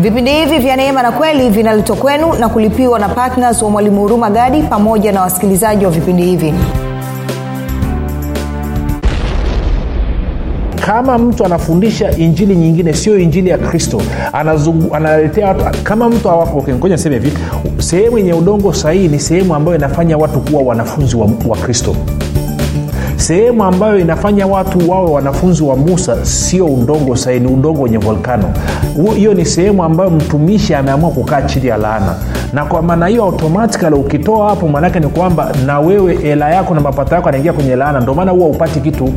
vipindi hivi vya neema na kweli vinaletwa kwenu na kulipiwa na ptns wa mwalimu huruma gadi pamoja na wasikilizaji wa vipindi hivi. Kama mtu anafundisha injili nyingine sio injili ya kristo analetea watu kama mtu okay, ngoja hivi sehemu yenye udongo sahihi ni sehemu ambayo inafanya watu kuwa wanafunzi wa, wa kristo sehemu ambayo inafanya watu wawe wanafunzi wa musa sio udongo sahihi ni udongo wenye volkano hiyo ni sehemu ambayo mtumishi ameamua kukaa chini ya laana. Na kwa maana hiyo automatikali ukitoa hapo maanake ni kwamba na wewe hela yako na mapato yako anaingia kwenye laana. Ndio maana huwa upati kitu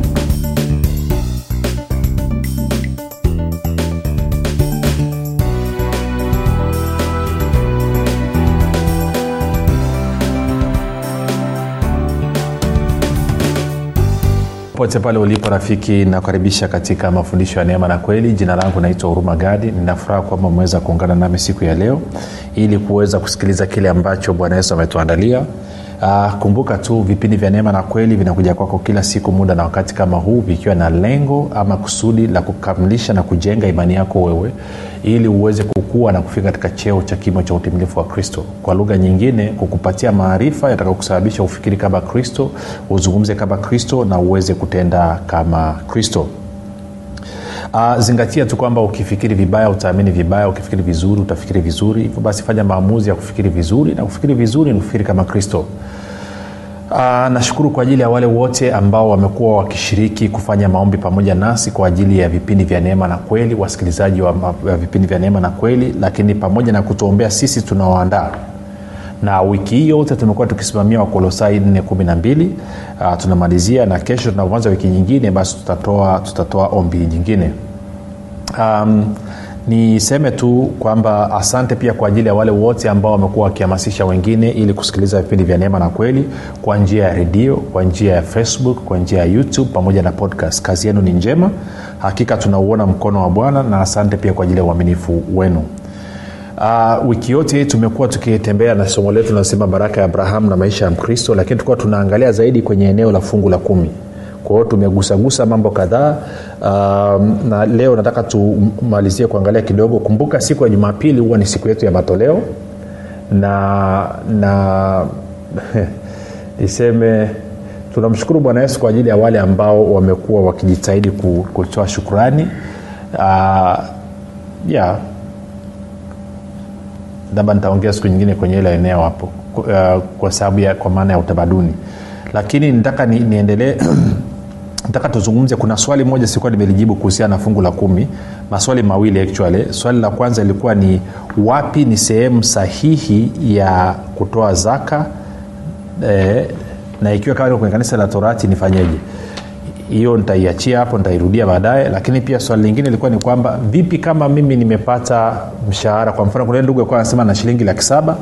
pote pale ulipo rafiki nakukaribisha katika mafundisho ya neema na kweli. Jina langu naitwa huruma gadi. Ninafuraha kwamba umeweza kuungana nami siku ya leo ili kuweza kusikiliza kile ambacho bwana yesu ametuandalia Uh, kumbuka tu vipindi vya neema na kweli vinakuja kwako kila siku muda na wakati kama huu vikiwa na lengo ama kusudi la kukamilisha na kujenga imani yako wewe ili uweze kukua na kufika katika cheo cha kimo cha utimilifu wa kristo. Kwa lugha nyingine kukupatia maarifa yatakaokusababisha ufikiri kama kristo uzungumze kama kristo na uweze kutenda kama kristo Uh, zingatia tu kwamba ukifikiri vibaya utaamini vibaya ukifikiri vizuri utafikiri vizuri. Hivyo basi fanya maamuzi ya kufikiri vizuri na kufikiri vizuri ni kufikiri kama kristo. Uh, nashukuru kwa ajili ya wale wote ambao wamekuwa wakishiriki kufanya maombi pamoja nasi kwa ajili ya vipindi vya neema na kweli wasikilizaji wa, wa vipindi vya neema na kweli lakini pamoja na kutuombea sisi tunaoandaa na wiki hii yote tumekuwa tukisimamia wakolosai 412 uh, tunamalizia na kesho tunapoanza wiki nyingine basi tutatoa, tutatoa ombi nyingine um, niseme tu kwamba asante pia kwa ajili ya wale wote ambao wamekuwa wakihamasisha wengine ili kusikiliza vipindi vya neema na kweli kwa njia ya redio kwa njia ya facebook kwa njia ya youtube pamoja na podcast. Kazi yenu ni njema. Hakika tunauona mkono wa bwana na asante pia kwa ajili ya uaminifu wenu Uh, wiki yote hii tumekuwa tukitembea na somo letu linasema baraka ya abrahamu na maisha ya mkristo lakini tukuwa tunaangalia zaidi kwenye eneo la fungu la kumi. Kwahio tumegusagusa mambo kadhaa. Um, na leo nataka tumalizie kuangalia kidogo. Kumbuka siku ya jumapili huwa ni siku yetu ya matoleo. Na na niseme tunamshukuru bwana yesu kwa ajili ya wale ambao wamekuwa wakijitahidi ku- kutoa shukurani uh, yeah labda nitaongea siku nyingine kwenye ile eneo hapo uh, kwa sababu ya kwa maana ya utamaduni. Lakini nataka ni, niendelee nataka tuzungumze. Kuna swali moja sikuwa nimelijibu kuhusiana na fungu la kumi. Maswali mawili actually. Swali la kwanza ilikuwa ni wapi ni sehemu sahihi ya kutoa zaka eh, na ikiwa kama kwenye kanisa la torati nifanyeje hiyo nitaiachia hapo nitairudia baadaye. Lakini pia swali lingine ilikuwa ni kwamba vipi kama mimi nimepata mshahara? Kwa mfano kuna ndugu alikuwa anasema na shilingi laki saba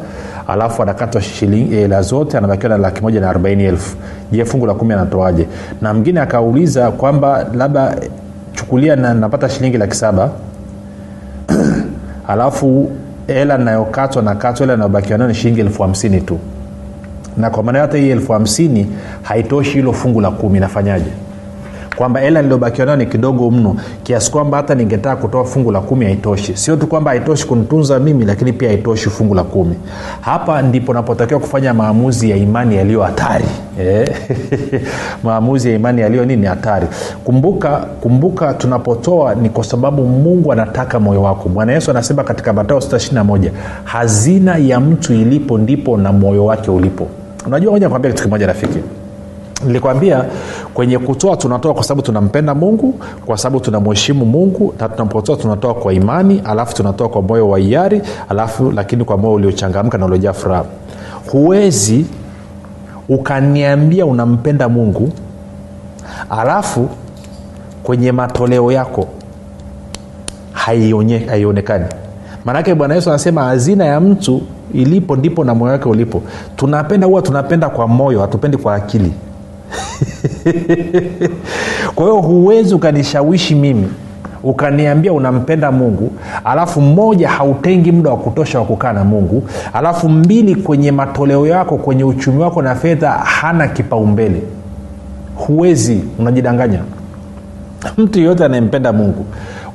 alafu anakatwa hela zote anabakiwa na laki moja na arobaini elfu. Je fungu la kumi anatoaje? Na mwingine akauliza kwamba labda chukulia na, napata shilingi laki saba alafu hela nayokatwa nakatwa hela nayobakiwa nayo ni shilingi elfu hamsini tu. Na kwa maana hata hii elfu hamsini haitoshi hilo fungu la kumi nafanyaje kwamba hela niliobakiwa nayo ni kidogo mno kiasi kwamba hata ningetaka kutoa fungu la kumi haitoshi. Sio tu kwamba haitoshi kunitunza mimi lakini pia haitoshi fungu la kumi. Hapa ndipo napotakiwa kufanya maamuzi ya imani yaliyo hatari. Eh? maamuzi ya imani yaliyo nini? Hatari. Kumbuka kumbuka tunapotoa ni kwa sababu mungu anataka moyo wako. Bwana yesu anasema katika matao 621 hazina ya mtu ilipo ndipo na moyo wake ulipo. Unajua moja kwambia kitu kimoja rafiki nilikwambia kwenye kutoa tunatoa kwa sababu tunampenda mungu kwa sababu tunamheshimu mungu na tunapotoa tunatoa kwa imani alafu tunatoa kwa moyo wa hiari alafu lakini kwa moyo uliochangamka na uliojaa furaha. Huwezi ukaniambia unampenda mungu alafu kwenye matoleo yako haionekani. Maanake bwana yesu anasema hazina ya mtu ilipo ndipo na moyo wake ulipo. Tunapenda huwa tunapenda kwa moyo hatupendi kwa akili kwa hiyo huwezi ukanishawishi mimi ukaniambia unampenda mungu alafu mmoja hautengi muda wa kutosha wa kukaa na mungu alafu mbili kwenye matoleo yako kwenye uchumi wako na fedha hana kipaumbele. Huwezi unajidanganya. Mtu yeyote anayempenda mungu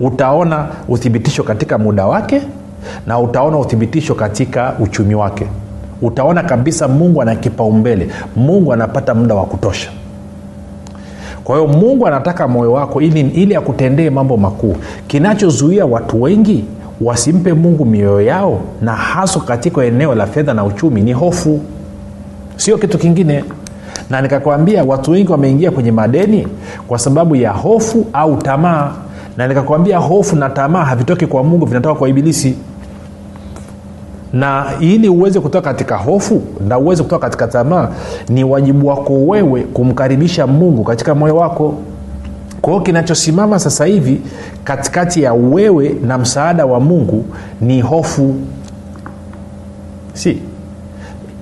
utaona uthibitisho katika muda wake na utaona uthibitisho katika uchumi wake. Utaona kabisa mungu ana kipaumbele. Mungu anapata muda wa kutosha kwa hiyo mungu anataka moyo wako ili, ili akutendee mambo makuu. Kinachozuia watu wengi wasimpe mungu mioyo yao na haswa katika eneo la fedha na uchumi ni hofu. Sio kitu kingine. Na nikakwambia watu wengi wameingia kwenye madeni kwa sababu ya hofu au tamaa. Na nikakwambia hofu na tamaa havitoki kwa mungu vinatoka kwa ibilisi na ili uweze kutoka katika hofu na uweze kutoka katika tamaa ni wajibu wako wewe kumkaribisha mungu katika moyo wako. Kwao kinachosimama sasa hivi katikati ya wewe na msaada wa mungu ni hofu. Si.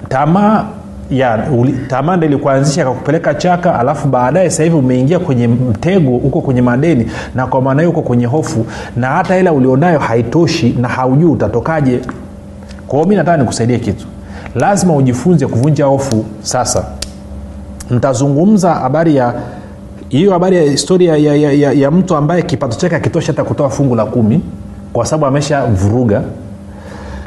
Tamaa ya tamaa ndo ilikuanzisha kakupeleka chaka alafu baadaye hivi umeingia kwenye mtego huko kwenye madeni na kwa maana hiyo uko kwenye hofu. Na hata ila ulionayo haitoshi na haujui utatokaje kwa hiyo mi nataka nikusaidie kitu. Lazima ujifunze kuvunja hofu sasa. Nitazungumza habari ya hiyo habari ya historia ya, ya, ya, ya mtu ambaye kipato chake akitosha hata kutoa fungu la kumi kwa sababu amesha vuruga.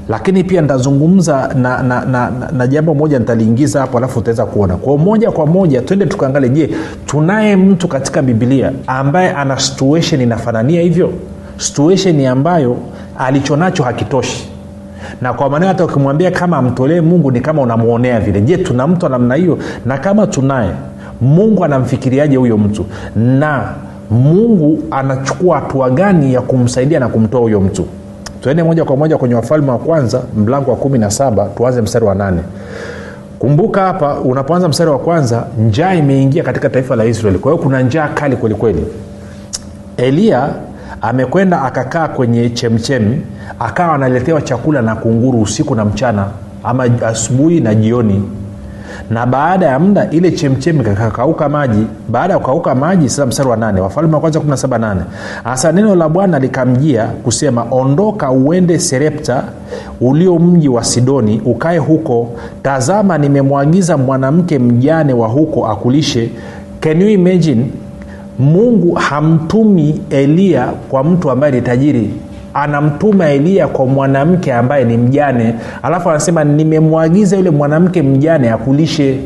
Lakini pia nitazungumza na, na, na, na, na jambo moja nitaliingiza hapo alafu utaweza kuona. Kwao moja kwa moja twende tukaangalie je tunaye mtu katika bibilia ambaye ana situation inafanania hivyo? Situation ambayo alichonacho hakitoshi na kwa maneno hata ukimwambia kama amtolee mungu ni kama unamwonea vile. Je tuna mtu namna hiyo? Na kama tunaye mungu anamfikiriaje huyo mtu? Na mungu anachukua hatua gani ya kumsaidia na kumtoa huyo mtu? Tuende moja kwa moja kwenye wafalme wa kwanza mlango wa kumi na saba tuanze mstari wa nane. Kumbuka hapa unapoanza mstari wa kwanza njaa imeingia katika taifa la israeli. Kwa hiyo kuna njaa kali kwelikweli. Eliya amekwenda akakaa kwenye chemchemi akawa analetewa chakula na kunguru usiku na mchana ama asubuhi na jioni. Na baada ya muda ile chemchemi kakauka maji. Baada ya kukauka maji sasa mstari wa nane wafalme wa kwanza 178 hasa neno la bwana likamjia kusema ondoka uende serepta ulio mji wa sidoni ukae huko. Tazama nimemwagiza mwanamke mjane wa huko akulishe. Can you imagine mungu hamtumi eliya kwa mtu ambaye ni tajiri. Anamtuma eliya kwa mwanamke ambaye ni mjane. Alafu anasema nimemwagiza yule mwanamke mjane akulishe.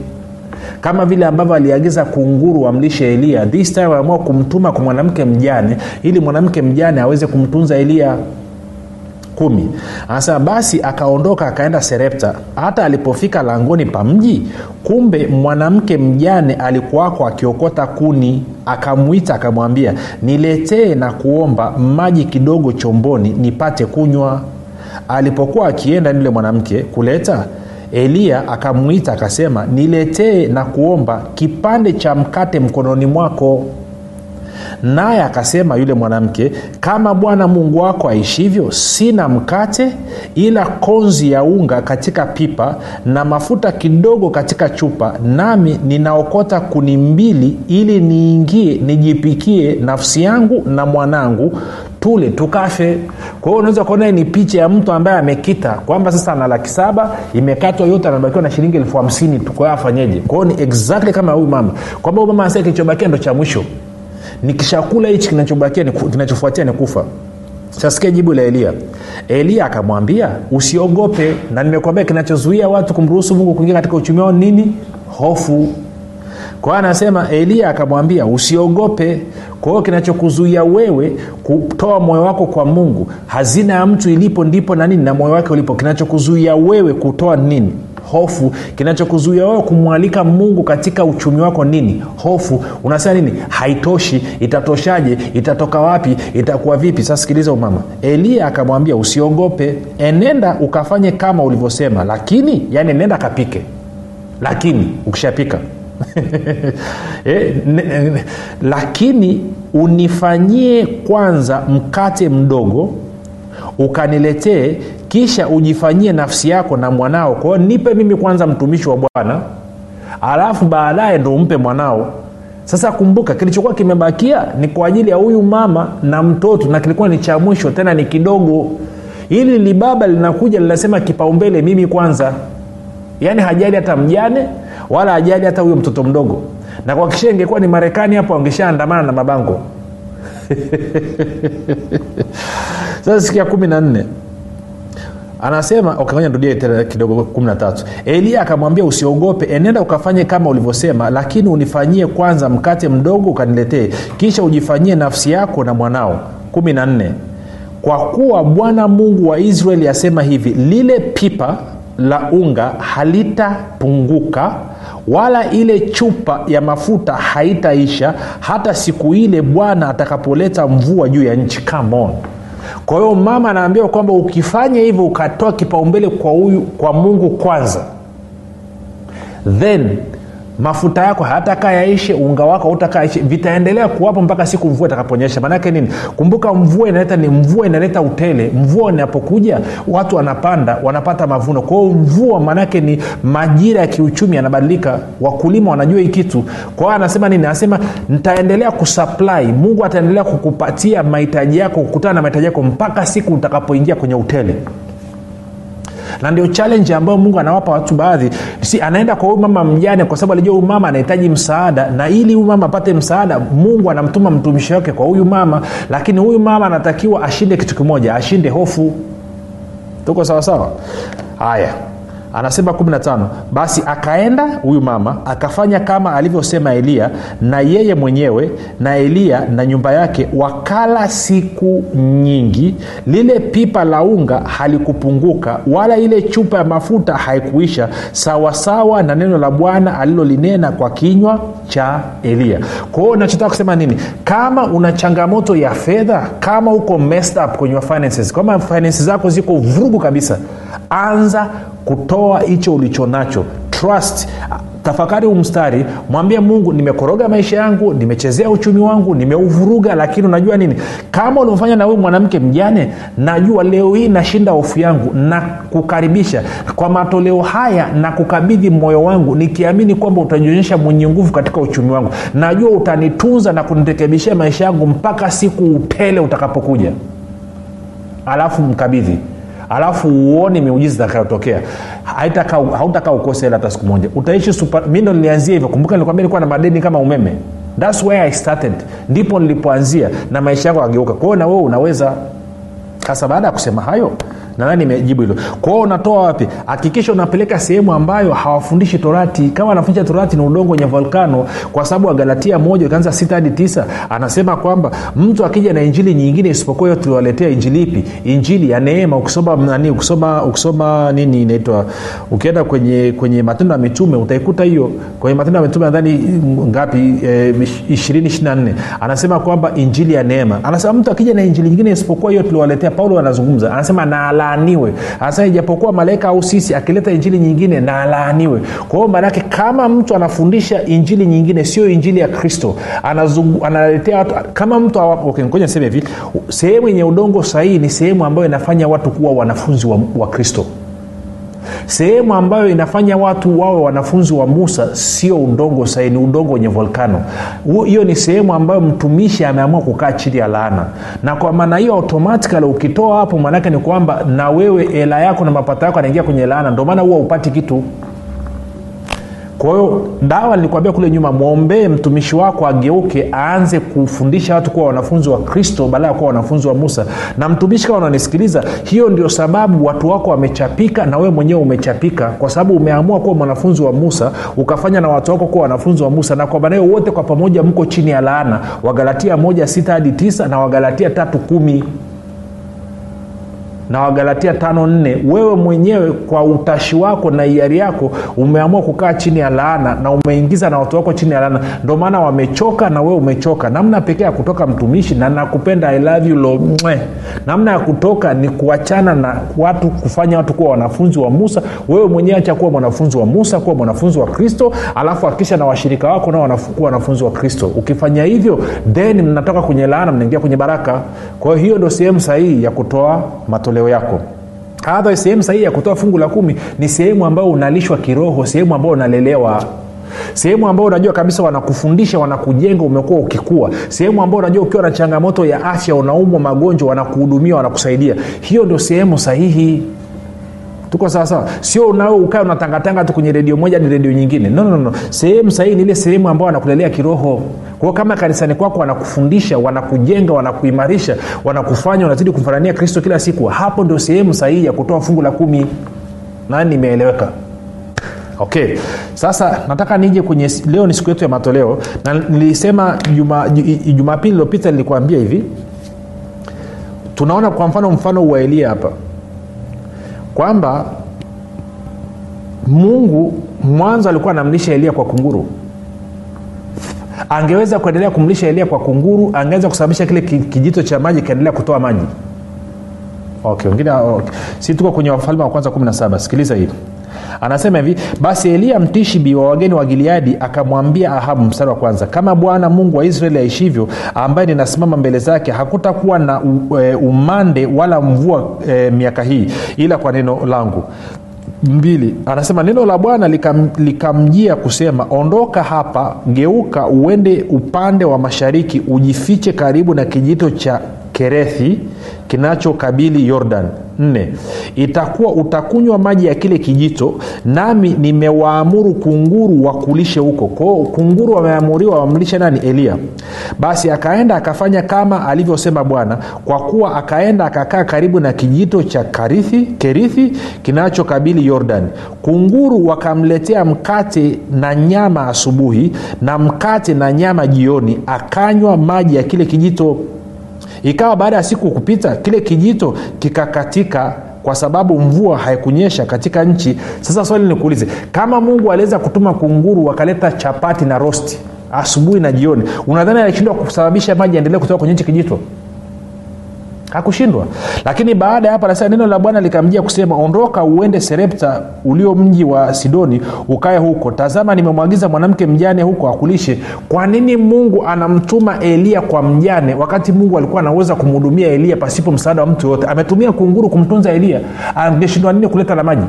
Kama vile ambavyo aliagiza kunguru amlishe eliya this time ameamua kumtuma kwa mwanamke mjane ili mwanamke mjane aweze kumtunza eliya kumi. Anasema basi akaondoka akaenda serepta. Hata alipofika langoni pa mji kumbe mwanamke mjane alikuwako akiokota kuni. Akamwita akamwambia niletee na kuomba maji kidogo chomboni nipate kunywa. Alipokuwa akienda yule mwanamke kuleta eliya akamwita akasema niletee na kuomba kipande cha mkate mkononi mwako naye akasema yule mwanamke kama bwana mungu wako aishivyo sina mkate ila konzi ya unga katika pipa na mafuta kidogo katika chupa nami ninaokota kuni mbili ili niingie nijipikie nafsi yangu na mwanangu tule tukafe. Kwa hiyo unaweza kuona ni picha ya mtu ambaye amekita kwamba sasa ana laki saba imekatwa yote anabakiwa na shilingi elfu hamsini hiyo afanyeje? Kwa hiyo ni exactly kama huyu mama kwamba huyu mama anasema kilichobakia ndo cha mwisho nikishakula hichi kinachobakia kinachofuatia ni kufa. Sasikia jibu la eliya eliya akamwambia usiogope na nimekwambia kinachozuia watu kumruhusu mungu kuingia katika uchumi wao nini? Hofu. Kwa hiyo anasema eliya akamwambia usiogope. Kwa hiyo kinachokuzuia wewe kutoa moyo wako kwa mungu hazina ya mtu ilipo ndipo na nini na moyo wake ulipo. Kinachokuzuia wewe kutoa nini hofu. Kinachokuzuia wewe kumwalika mungu katika uchumi wako nini? Hofu. Unasema nini? Haitoshi. Itatoshaje? Itatoka wapi? Itakuwa vipi? Sasa sikiliza umama eliya akamwambia usiogope. Enenda ukafanye kama ulivyosema. Lakini yani nenda kapike. Lakini ukishapika. E, ne, ne, lakini unifanyie kwanza mkate mdogo ukaniletee kisha ujifanyie nafsi yako na mwanao. Kwao nipe mimi kwanza mtumishi wa bwana alafu baadaye ndo umpe mwanao. Sasa kumbuka kilichokuwa kimebakia ni kwa ajili ya huyu mama na mtoto na kilikuwa ni cha mwisho tena ni kidogo. Ili libaba linakuja linasema kipaumbele mimi kwanza. Yaani hajali hata mjane wala hajali hata huyo mtoto mdogo. Na kwa ingekuwa ni marekani hapo angeshaandamana na mabango. Sasa sikia kumi na nne anasema okay, nirudie tena kidogo kumi na tatu. Eliya akamwambia usiogope enenda ukafanye kama ulivyosema lakini unifanyie kwanza mkate mdogo ukaniletee kisha ujifanyie nafsi yako na mwanao. Kumi na nne. Kwa kuwa bwana mungu wa israeli asema hivi lile pipa la unga halitapunguka wala ile chupa ya mafuta haitaisha hata siku ile bwana atakapoleta mvua juu ya nchi. Come on kwa hiyo mama anaambiwa kwamba ukifanya hivyo ukatoa kipaumbele kwa huyu kwa mungu kwanza. Then mafuta yako hayatakaa yaishe unga wako hautakaa ishe vitaendelea kuwapo mpaka siku mvua itakaponyesha. Maanake nini? Kumbuka mvua inaleta ni mvua inaleta utele. Mvua inapokuja watu wanapanda wanapata mavuno. Kwa hiyo mvua maanake ni majira ya kiuchumi yanabadilika. Wakulima wanajua hii kitu. Kwa hiyo anasema nini? Anasema nitaendelea kusupply. Mungu ataendelea kukupatia mahitaji yako kukutana na mahitaji yako mpaka siku utakapoingia kwenye utele na ndio challenge ambayo mungu anawapa watu baadhi. Si anaenda kwa huyu mama mjane kwa sababu alijua huyu mama anahitaji msaada na ili huyu mama apate msaada mungu anamtuma mtumishi wake kwa huyu mama lakini huyu mama anatakiwa ashinde kitu kimoja ashinde hofu. Tuko sawasawa haya anasema 15 basi akaenda huyu mama akafanya kama alivyosema eliya na yeye mwenyewe na eliya na nyumba yake wakala siku nyingi. Lile pipa la unga halikupunguka wala ile chupa ya mafuta haikuisha sawasawa na neno la bwana alilolinena kwa kinywa cha eliya kwa hiyo nachotaka kusema nini? Kama una changamoto ya fedha kama uko messed up kwenye finances kama finances zako ziko vurugu kabisa anza kutoa hicho ulicho nacho. Trust. Tafakari huu mstari. Mwambie mungu nimekoroga maisha yangu nimechezea uchumi wangu nimeuvuruga lakini unajua nini? Kama ulivyofanya na huyu mwanamke mjane najua leo hii nashinda hofu yangu na kukaribisha. Kwa matoleo haya na kukabidhi moyo wangu nikiamini kwamba utajionyesha mwenye nguvu katika uchumi wangu. Najua utanitunza na kunirekebishia maisha yangu mpaka siku utele utakapokuja. Alafu mkabidhi alafu uone miujiza itakayotokea. Hautakaa ukose hela hata siku moja. Utaishi mi ndo nilianzia hivyo. Kumbuka nilikwambia nilikuwa na madeni kama umeme. Thats where i started. Ndipo nilipoanzia na maisha yako ageuka kwao na wewe unaweza. Sasa baada ya kusema hayo nadhani imejibu hilo. Kwao unatoa wapi? Hakikisha unapeleka sehemu ambayo hawafundishi torati. Kama anafundisha torati ni udongo wenye volkano kwa sababu wagalatia moja ukianza sita hadi tisa anasema kwamba mtu akija na injili nyingine isipokuwa hiyo tuliwaletea injili ipi? Injili ya neema ukisoma nani ukisoma ukisoma nini inaitwa? Ukienda kwenye kwenye matendo ya mitume utaikuta hiyo. Kwenye matendo ya mitume nadhani ngapi? Ishirini e, ishiri na nne. Anasema kwamba injili ya neema. Anasema mtu akija na injili nyingine isipokuwa hiyo tuliwaletea paulo anazungumza. Anasema na alaaniwe hasa ijapokuwa malaika au sisi akileta injili nyingine na alaaniwe kwa hiyo maanake kama mtu anafundisha injili nyingine sio injili ya kristo analetea watu kama mtu okay, ngoja hivi sehemu yenye udongo sahihi ni sehemu ambayo inafanya watu kuwa wanafunzi wa, wa kristo sehemu ambayo inafanya watu wawe wanafunzi wa musa sio udongo sahihi ni udongo wenye volkano hiyo ni sehemu ambayo mtumishi ameamua kukaa chini ya laana. Na kwa maana hiyo automatikali ukitoa hapo maanaake ni kwamba na wewe hela yako na mapato yako anaingia kwenye laana. Ndio maana huwa upati kitu kwa hiyo dawa nilikwambia kule nyuma mwombee mtumishi wako ageuke aanze kufundisha watu kuwa wanafunzi wa kristo badala ya kuwa wanafunzi wa musa. Na mtumishi kama unanisikiliza hiyo ndio sababu watu wako wamechapika na wewe mwenyewe umechapika. Kwa sababu umeamua kuwa mwanafunzi wa musa ukafanya na watu wako kuwa wanafunzi wa musa. Na kwa maana wote kwa pamoja mko chini ya laana. Wagalatia moja sita hadi tisa na wagalatia tatu kumi na wagalatia tano nne wewe mwenyewe kwa utashi wako na hiari yako umeamua kukaa chini ya laana na umeingiza na watu wako chini ya laana. Ndio maana wamechoka na wewe umechoka. Namna pekee ya kutoka mtumishi na nakupenda i love you lo mwe. namna ya kutoka ni kuachana na watu kufanya watu kuwa wanafunzi wa musa. Wewe mwenyewe acha kuwa mwanafunzi wa musa kuwa mwanafunzi wa kristo alafu akisha na washirika wako nao kuwa wanafunzi wa kristo. Ukifanya hivyo then mnatoka kwenye laana mnaingia kwenye baraka. Kwa hiyo ndio sehemu sahihi ya kutoa matoleo yako. Adha sehemu sahihi ya kutoa fungu la kumi ni sehemu ambayo unalishwa kiroho sehemu ambayo unalelewa. Sehemu ambayo unajua kabisa wanakufundisha wanakujenga umekuwa ukikua. Sehemu ambayo unajua ukiwa na changamoto ya afya unaumwa magonjwa wanakuhudumia wanakusaidia. Hiyo ndio sehemu sahihi tuko sawasawa sio unao ukae unatangatanga tu kwenye redio moja ni redio nyingine. No, no, no. sehemu sahii ni ile sehemu ambayo wanakulelea kiroho. Kwao kama kanisani kwako wanakufundisha wanakujenga wanakuimarisha wanakufanya unazidi kumfanania kristo kila siku hapo ndio sehemu sahihi ya kutoa fungu la kumi. Nani nimeeleweka? Okay. Sasa nataka nije kwenye leo ni siku yetu ya matoleo na nilisema jumapili juma, iliyopita nilikuambia hivi. Tunaona kwa mfano mfano wa elia hapa kwamba mungu mwanzo alikuwa anamlisha elia kwa kunguru. Angeweza kuendelea kumlisha elia kwa kunguru angeweza kusababisha kile kijito cha maji kaendelea kutoa maji. Okay, okay. si tuko kwenye wafalme wa kwanza 17 sikiliza hivi anasema hivi basi eliya mtishibi wa wageni wa gileadi akamwambia ahabu mstari wa kwanza kama bwana mungu wa israeli aishivyo ambaye ninasimama mbele zake hakutakuwa na umande wala mvua e, miaka hii ila kwa neno langu. Mbili anasema neno la bwana likam, likamjia kusema ondoka hapa geuka uende upande wa mashariki ujifiche karibu na kijito cha kerethi kinachokabili yordan. Nne itakuwa utakunywa maji ya kile kijito nami nimewaamuru kunguru wakulishe huko. Kwao kunguru wameamuriwa wamlishe nani? Eliya basi akaenda akafanya kama alivyosema bwana kwa kuwa akaenda akakaa karibu na kijito cha karithi kerithi kinachokabili yordan. Kunguru wakamletea mkate na nyama asubuhi na mkate na nyama jioni akanywa maji ya kile kijito ikawa baada ya siku kupita kile kijito kikakatika kwa sababu mvua haikunyesha katika nchi. Sasa swali nikuulize kama mungu aliweza kutuma kunguru wakaleta chapati na rosti asubuhi na jioni unadhani alishindwa kusababisha maji yaendelee kutoka kwenye nchi kijito hakushindwa. Lakini baada ya hapo anasema neno la bwana likamjia kusema ondoka uende serepta ulio mji wa sidoni ukae huko. Tazama nimemwagiza mwanamke mjane huko akulishe. Kwa nini mungu anamtuma eliya kwa mjane wakati mungu alikuwa anaweza kumhudumia eliya pasipo msaada wa mtu yoyote? Ametumia kunguru kumtunza eliya angeshindwa nini kuleta la maji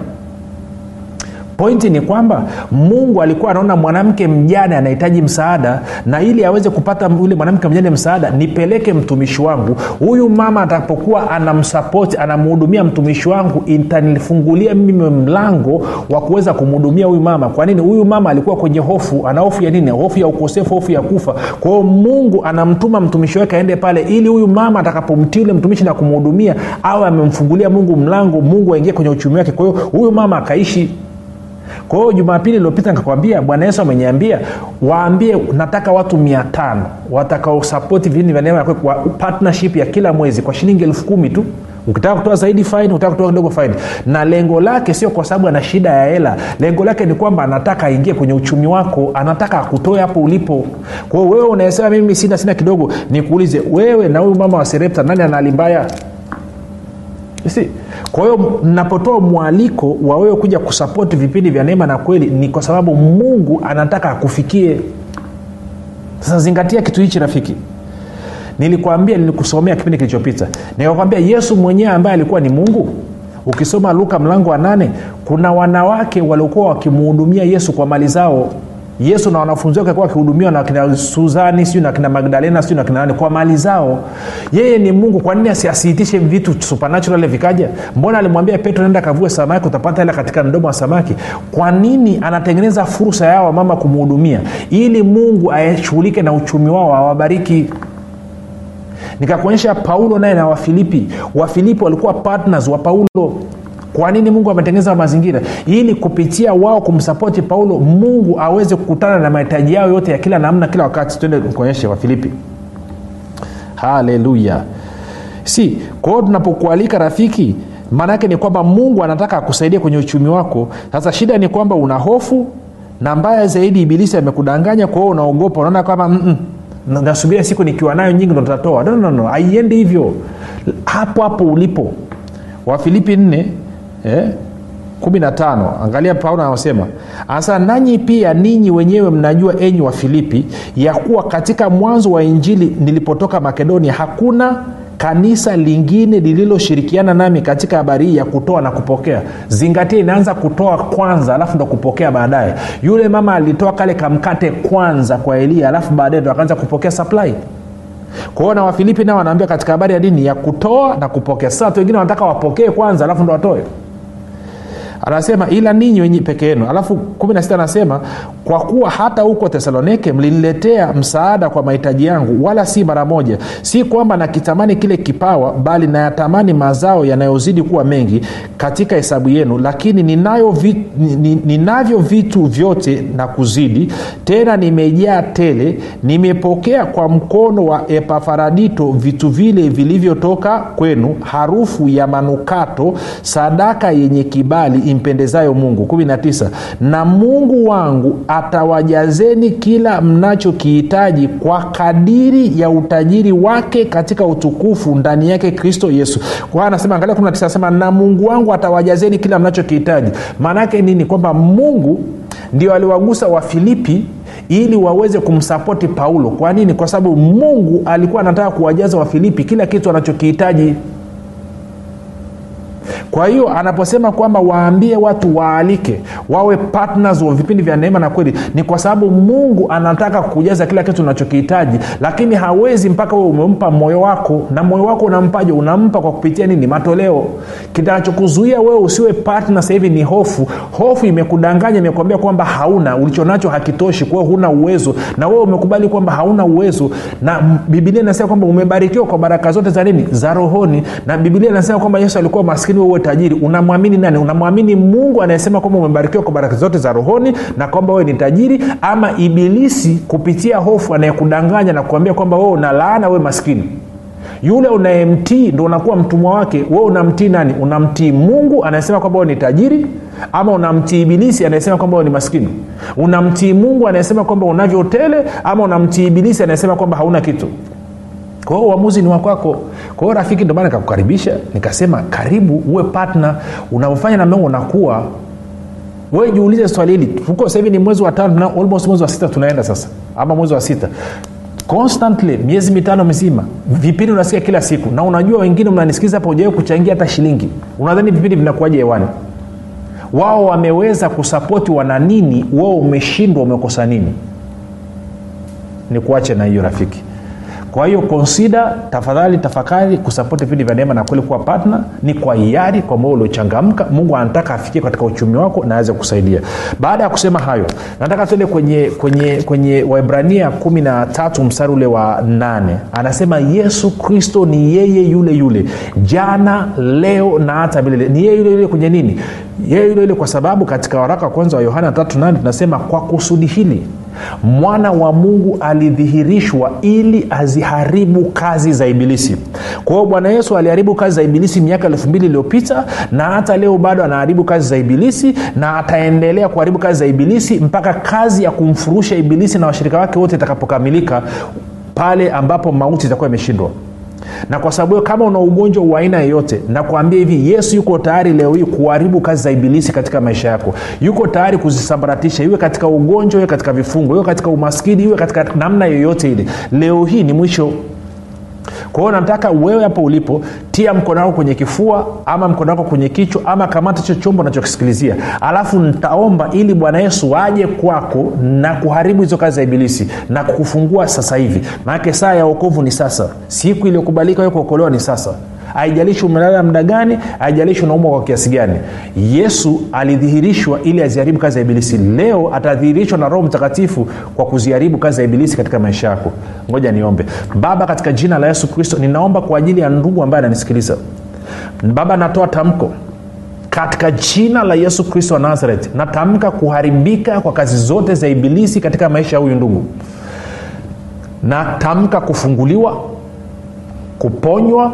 pointi ni kwamba mungu alikuwa anaona mwanamke mjane anahitaji msaada na ili aweze kupata yule mwanamke mjane msaada nipeleke mtumishi wangu. Huyu mama atapokuwa anamsapoti anamhudumia mtumishi wangu itanifungulia mimi mlango wa kuweza kumhudumia huyu mama. Kwa nini? Huyu mama alikuwa kwenye hofu. Ana hofu ya nini? Hofu ya ukosefu hofu ya kufa. Kwa mungu anamtuma mtumishi wake aende pale ili huyu mama atakapomtii yule mtumishi na kumhudumia awe amemfungulia mungu mlango mungu aingie kwenye uchumi wake. Kwa hiyo huyu mama akaishi kwa hiyo jumapili iliopita nikakwambia bwana yesu ameniambia waambie nataka watu mia tano watakaosapoti vipindi vya neema kwa partnership ya kila mwezi kwa shilingi elfu kumi tu. Ukitaka kutoa zaidi faini ukitaka kutoa kidogo faini na lengo lake sio kwa sababu ana shida ya hela. Lengo lake ni kwamba anataka aingie kwenye uchumi wako anataka akutoe hapo ulipo. Kwao wewe unayesema mimi sina sina kidogo nikuulize wewe na huyu mama wa serepta nani ana si kwa hiyo napotoa mwaliko wa wewe kuja kusapoti vipindi vya neema na kweli ni kwa sababu mungu anataka akufikie. Sasa zingatia kitu hichi rafiki. Nilikwambia nilikusomea kipindi kilichopita. Nikakwambia yesu mwenyewe ambaye alikuwa ni mungu ukisoma luka mlango wa nane kuna wanawake waliokuwa wakimhudumia yesu kwa mali zao yesu na wanafunzi wake kuwa akihudumiwa na kina suzani siu na kina magdalena siu na kina nani kwa mali zao. Yeye ni mungu kwa nini asiasiitishe vitu supernatural vikaja? Mbona alimwambia petro nenda kavue samaki utapata hela katika mdomo wa samaki? Kwa nini anatengeneza fursa yao wamama kumhudumia? Ili mungu ashughulike na uchumi wao awabariki. Nikakuonyesha paulo naye na wafilipi. Wafilipi walikuwa partners wa paulo kwa nini mungu ametengeneza mazingira? Ili kupitia wao kumsapoti paulo mungu aweze kukutana na mahitaji yao yote ya kila namna kila wakati. Tuende kuonyeshe wafilipi. Haleluya. Si kwa hiyo tunapokualika rafiki maana yake ni kwamba mungu anataka akusaidia kwenye uchumi wako. Sasa shida ni kwamba una hofu na mbaya zaidi ibilisi amekudanganya kwa hiyo unaogopa. Unaona kama mm-mm nasubiria siku nikiwa nayo nyingi ndo nitatoa. No, no, no. haiendi hivyo. Hapo hapo ulipo. Wafilipi eh, kumi na tano. Angalia paulo anasema anasema nanyi pia ninyi wenyewe mnajua enyi wa filipi ya kuwa katika mwanzo wa injili nilipotoka makedonia hakuna kanisa lingine lililoshirikiana nami katika habari hii ya kutoa na kupokea. Zingatia inaanza kutoa kwanza alafu ndo kupokea baadaye. Yule mama alitoa kale kamkate kwanza kwa elia alafu baadaye ndo akaanza kupokea supply. Kwa na wafilipi nao wanaambia katika habari ya dini ya kutoa na kupokea. Sasa watu wengine wanataka wapokee kwanza alafu ndo watoe anasema ila ninyi wenye peke yenu. Alafu kumi na sita anasema kwa kuwa hata huko tesalonike mliniletea msaada kwa mahitaji yangu wala si mara moja. Si kwamba nakitamani kile kipawa bali nayatamani mazao yanayozidi kuwa mengi katika hesabu yenu. Lakini ninayo vi, ninavyo vitu vyote na kuzidi. Tena nimejaa tele nimepokea kwa mkono wa epafaradito vitu vile vilivyotoka kwenu harufu ya manukato sadaka yenye kibali impendezayo mungu. 19 na mungu wangu atawajazeni kila mnachokihitaji kwa kadiri ya utajiri wake katika utukufu ndani yake kristo yesu. Kwa anasema angalia 19 anasema na mungu wangu atawajazeni kila mnachokihitaji. Maana yake nini? Kwamba mungu ndio aliwagusa wafilipi ili waweze kumsapoti paulo. Kwa nini? Kwa sababu mungu alikuwa anataka kuwajaza wafilipi kila kitu anachokihitaji kwa hiyo anaposema kwamba waambie watu waalike wawe partners wa vipindi vya neema na kweli ni kwa sababu mungu anataka kujaza kila kitu unachokihitaji lakini hawezi mpaka we umempa moyo wako na moyo wako unampaje? Unampa kwa kupitia nini? Matoleo. Kinachokuzuia wewe usiwe partner hivi ni hofu. Hofu imekudanganya imekwambia kwamba hauna. Ulichonacho hakitoshi kwao huna uwezo. Na wewe umekubali kwamba hauna uwezo. Na bibilia inasema kwamba umebarikiwa kwa baraka zote za nini? Za rohoni. Na bibilia inasema kwamba yesu alikuwa maskini wewe tajiri unamwamini nani? Unamwamini mungu anayesema kwamba umebarikiwa kwa baraka zote za rohoni na kwamba wewe ni tajiri ama ibilisi kupitia hofu anayekudanganya na kuambia kwamba wewe una laana wewe maskini? Yule unayemtii ndo unakuwa mtumwa wake. Wewe unamtii nani? Unamtii mungu anayesema kwamba wewe ni tajiri ama unamtii ibilisi anayesema kwamba wewe ni maskini? Unamtii mungu anayesema kwamba unavyo tele ama unamtii ibilisi anayesema kwamba hauna kitu? Kwa hiyo uamuzi ni wakwako kwa hiyo rafiki ndio maana nikakukaribisha nikasema karibu uwe patna unavyofanya na mungu unakuwa. Wewe jiulize swali hili tuko sahivi ni mwezi wa tano almost mwezi wa sita tunaenda sasa ama mwezi wa sita. Constantly miezi mitano mizima vipindi unasikia kila siku na unajua wengine mnanisikiza hapa ujawai kuchangia hata shilingi. Unadhani vipindi vinakuaje hewani? Wao wameweza kusapoti wana nini? Wao umeshindwa umekosa nini? Nikuache na hiyo rafiki kwa hiyo konsida tafadhali tafakari kusapoti vipindi vya neema na kweli kuwa patna ni kwa hiari kwa moyo uliochangamka. Mungu anataka afikie katika uchumi wako na aweze kusaidia. Baada ya kusema hayo nataka tuende kwenye kwenye kwenye waibrania kumi na tatu mstari ule wa nane. Anasema yesu kristo ni yeye yule yule. Jana leo na hata milele. Ni yeye yule yule kwenye nini? Yeye yule yule kwa sababu katika waraka wa kwanza wa yohana tatu nane tunasema kwa kusudi hili mwana wa mungu alidhihirishwa ili aziharibu kazi za ibilisi. Kwa hiyo bwana yesu aliharibu kazi za ibilisi miaka elfu mbili iliyopita na hata leo bado anaharibu kazi za ibilisi na ataendelea kuharibu kazi za ibilisi mpaka kazi ya kumfurusha ibilisi na washirika wake wote itakapokamilika pale ambapo mauti itakuwa imeshindwa na kwa sababu hiyo kama una ugonjwa wa aina yeyote nakwambia hivi yesu yuko tayari leo hii kuharibu kazi za ibilisi katika maisha yako. Yuko tayari kuzisambaratisha iwe katika ugonjwa iwe katika vifungo iwe katika umaskini iwe katika namna yoyote ile. Leo hii ni mwisho kwa hiyo nataka wewe hapo ulipo tia mkono wako kwenye kifua ama mkono wako kwenye kichwa ama kamata hicho chombo unachokisikilizia. Alafu nitaomba ili bwana yesu aje kwako na kuharibu hizo kazi za ibilisi na kukufungua sasa hivi. Maanake saa ya uokovu ni sasa. Siku iliyokubalika wewe kuokolewa ni sasa haijalishi umelala muda gani haijalishi unaumwa kwa kiasi gani. Yesu alidhihirishwa ili aziharibu kazi ya ibilisi. Leo atadhihirishwa na roho mtakatifu kwa kuziharibu kazi ya ibilisi katika maisha yako. Ngoja niombe. Baba katika jina la yesu kristo ninaomba kwa ajili ya ndugu ambaye ananisikiliza. Baba natoa tamko. Katika jina la yesu kristo wa nazareti natamka kuharibika kwa kazi zote za ibilisi katika maisha ya huyu ndugu. Natamka kufunguliwa kuponywa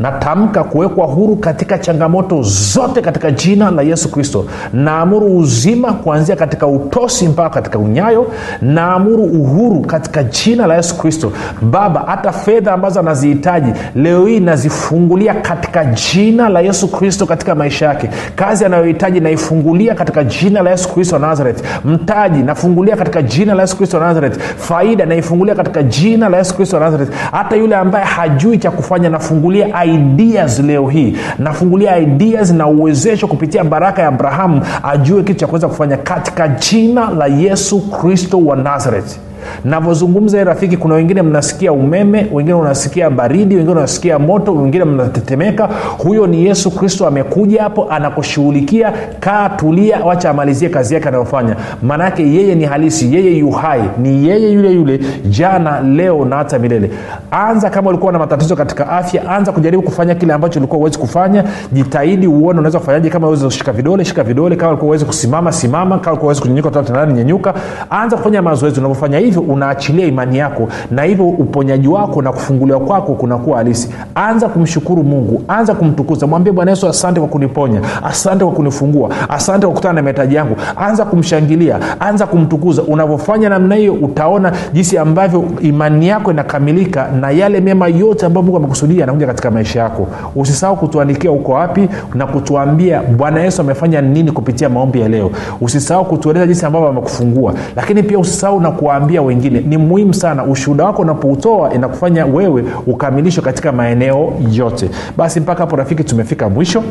natamka kuwekwa huru katika changamoto zote katika jina la yesu kristo. Naamuru uzima kuanzia katika utosi mpaka katika unyayo. Naamuru uhuru katika jina la yesu kristo. Baba hata fedha ambazo anazihitaji leo hii nazifungulia katika jina la yesu kristo katika maisha yake. Kazi anayohitaji naifungulia katika jina la yesu kristo wa nazareth. Mtaji nafungulia katika jina la yesu kristo wa nazareth. Faida naifungulia katika jina la yesu kristo wa nazareth. Hata yule ambaye hajui cha kufanya nafungulia ideas leo hii. Nafungulia ideas na uwezesho kupitia baraka ya abrahamu ajue kitu cha kuweza kufanya katika jina la yesu kristo wa nazareth navyozungumza rafiki kuna wengine mnasikia umeme wengine unasikia baridi wengine unasikia moto wengine mnatetemeka. Huyo ni yesu kristo amekuja hapo anakushughulikia. Kaa tulia wacha amalizie kazi yake anayofanya. Maanaake yeye ni halisi yeye yuhai ni yeye yule yule jana leo na hata milele. Anza kama ulikuwa na matatizo katika afya anza kujaribu kufanya kile ambacho ulikuwa uwezi kufanya. Jitahidi uone unaweza kufanyaje kama uwezi kushika vidole shika vidole. Kama ulikuwa uwezi kusimama simama. Kama ulikuwa uwezi kunyenyuka nyenyuka anza kufanya mazoezi unavyofanya hivyo unaachilia imani yako na hivyo uponyaji wako na kufunguliwa kwako kunakuwa halisi. Anza kumshukuru mungu anza kumtukuza mwambie bwana yesu asante kwa kuniponya asante kwa kunifungua asante kwa kukutana na mahitaji yangu. Anza kumshangilia anza kumtukuza. Unavyofanya namna hiyo utaona jinsi ambavyo imani yako inakamilika na yale mema yote ambayo mungu amekusudia yanakuja katika maisha yako. Usisahau kutuandikia uko wapi na kutuambia bwana yesu amefanya nini kupitia maombi ya leo. Usisahau kutueleza jinsi ambavyo amekufungua lakini pia usisahau na kuwaambia wengine. Ni muhimu sana ushuhuda wako unapoutoa inakufanya wewe ukamilishwe katika maeneo yote. Basi mpaka hapo rafiki tumefika mwisho.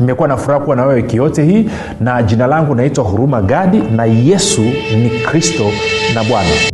Nimekuwa na furaha kuwa na wewe wiki hii na jina langu naitwa huruma gadi na yesu ni kristo na bwana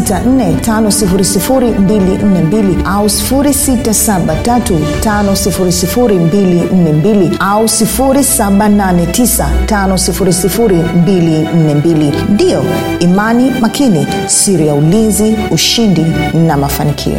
7645242 au 6735242 au 7895242 ndiyo imani makini siri ya ulinzi ushindi na mafanikio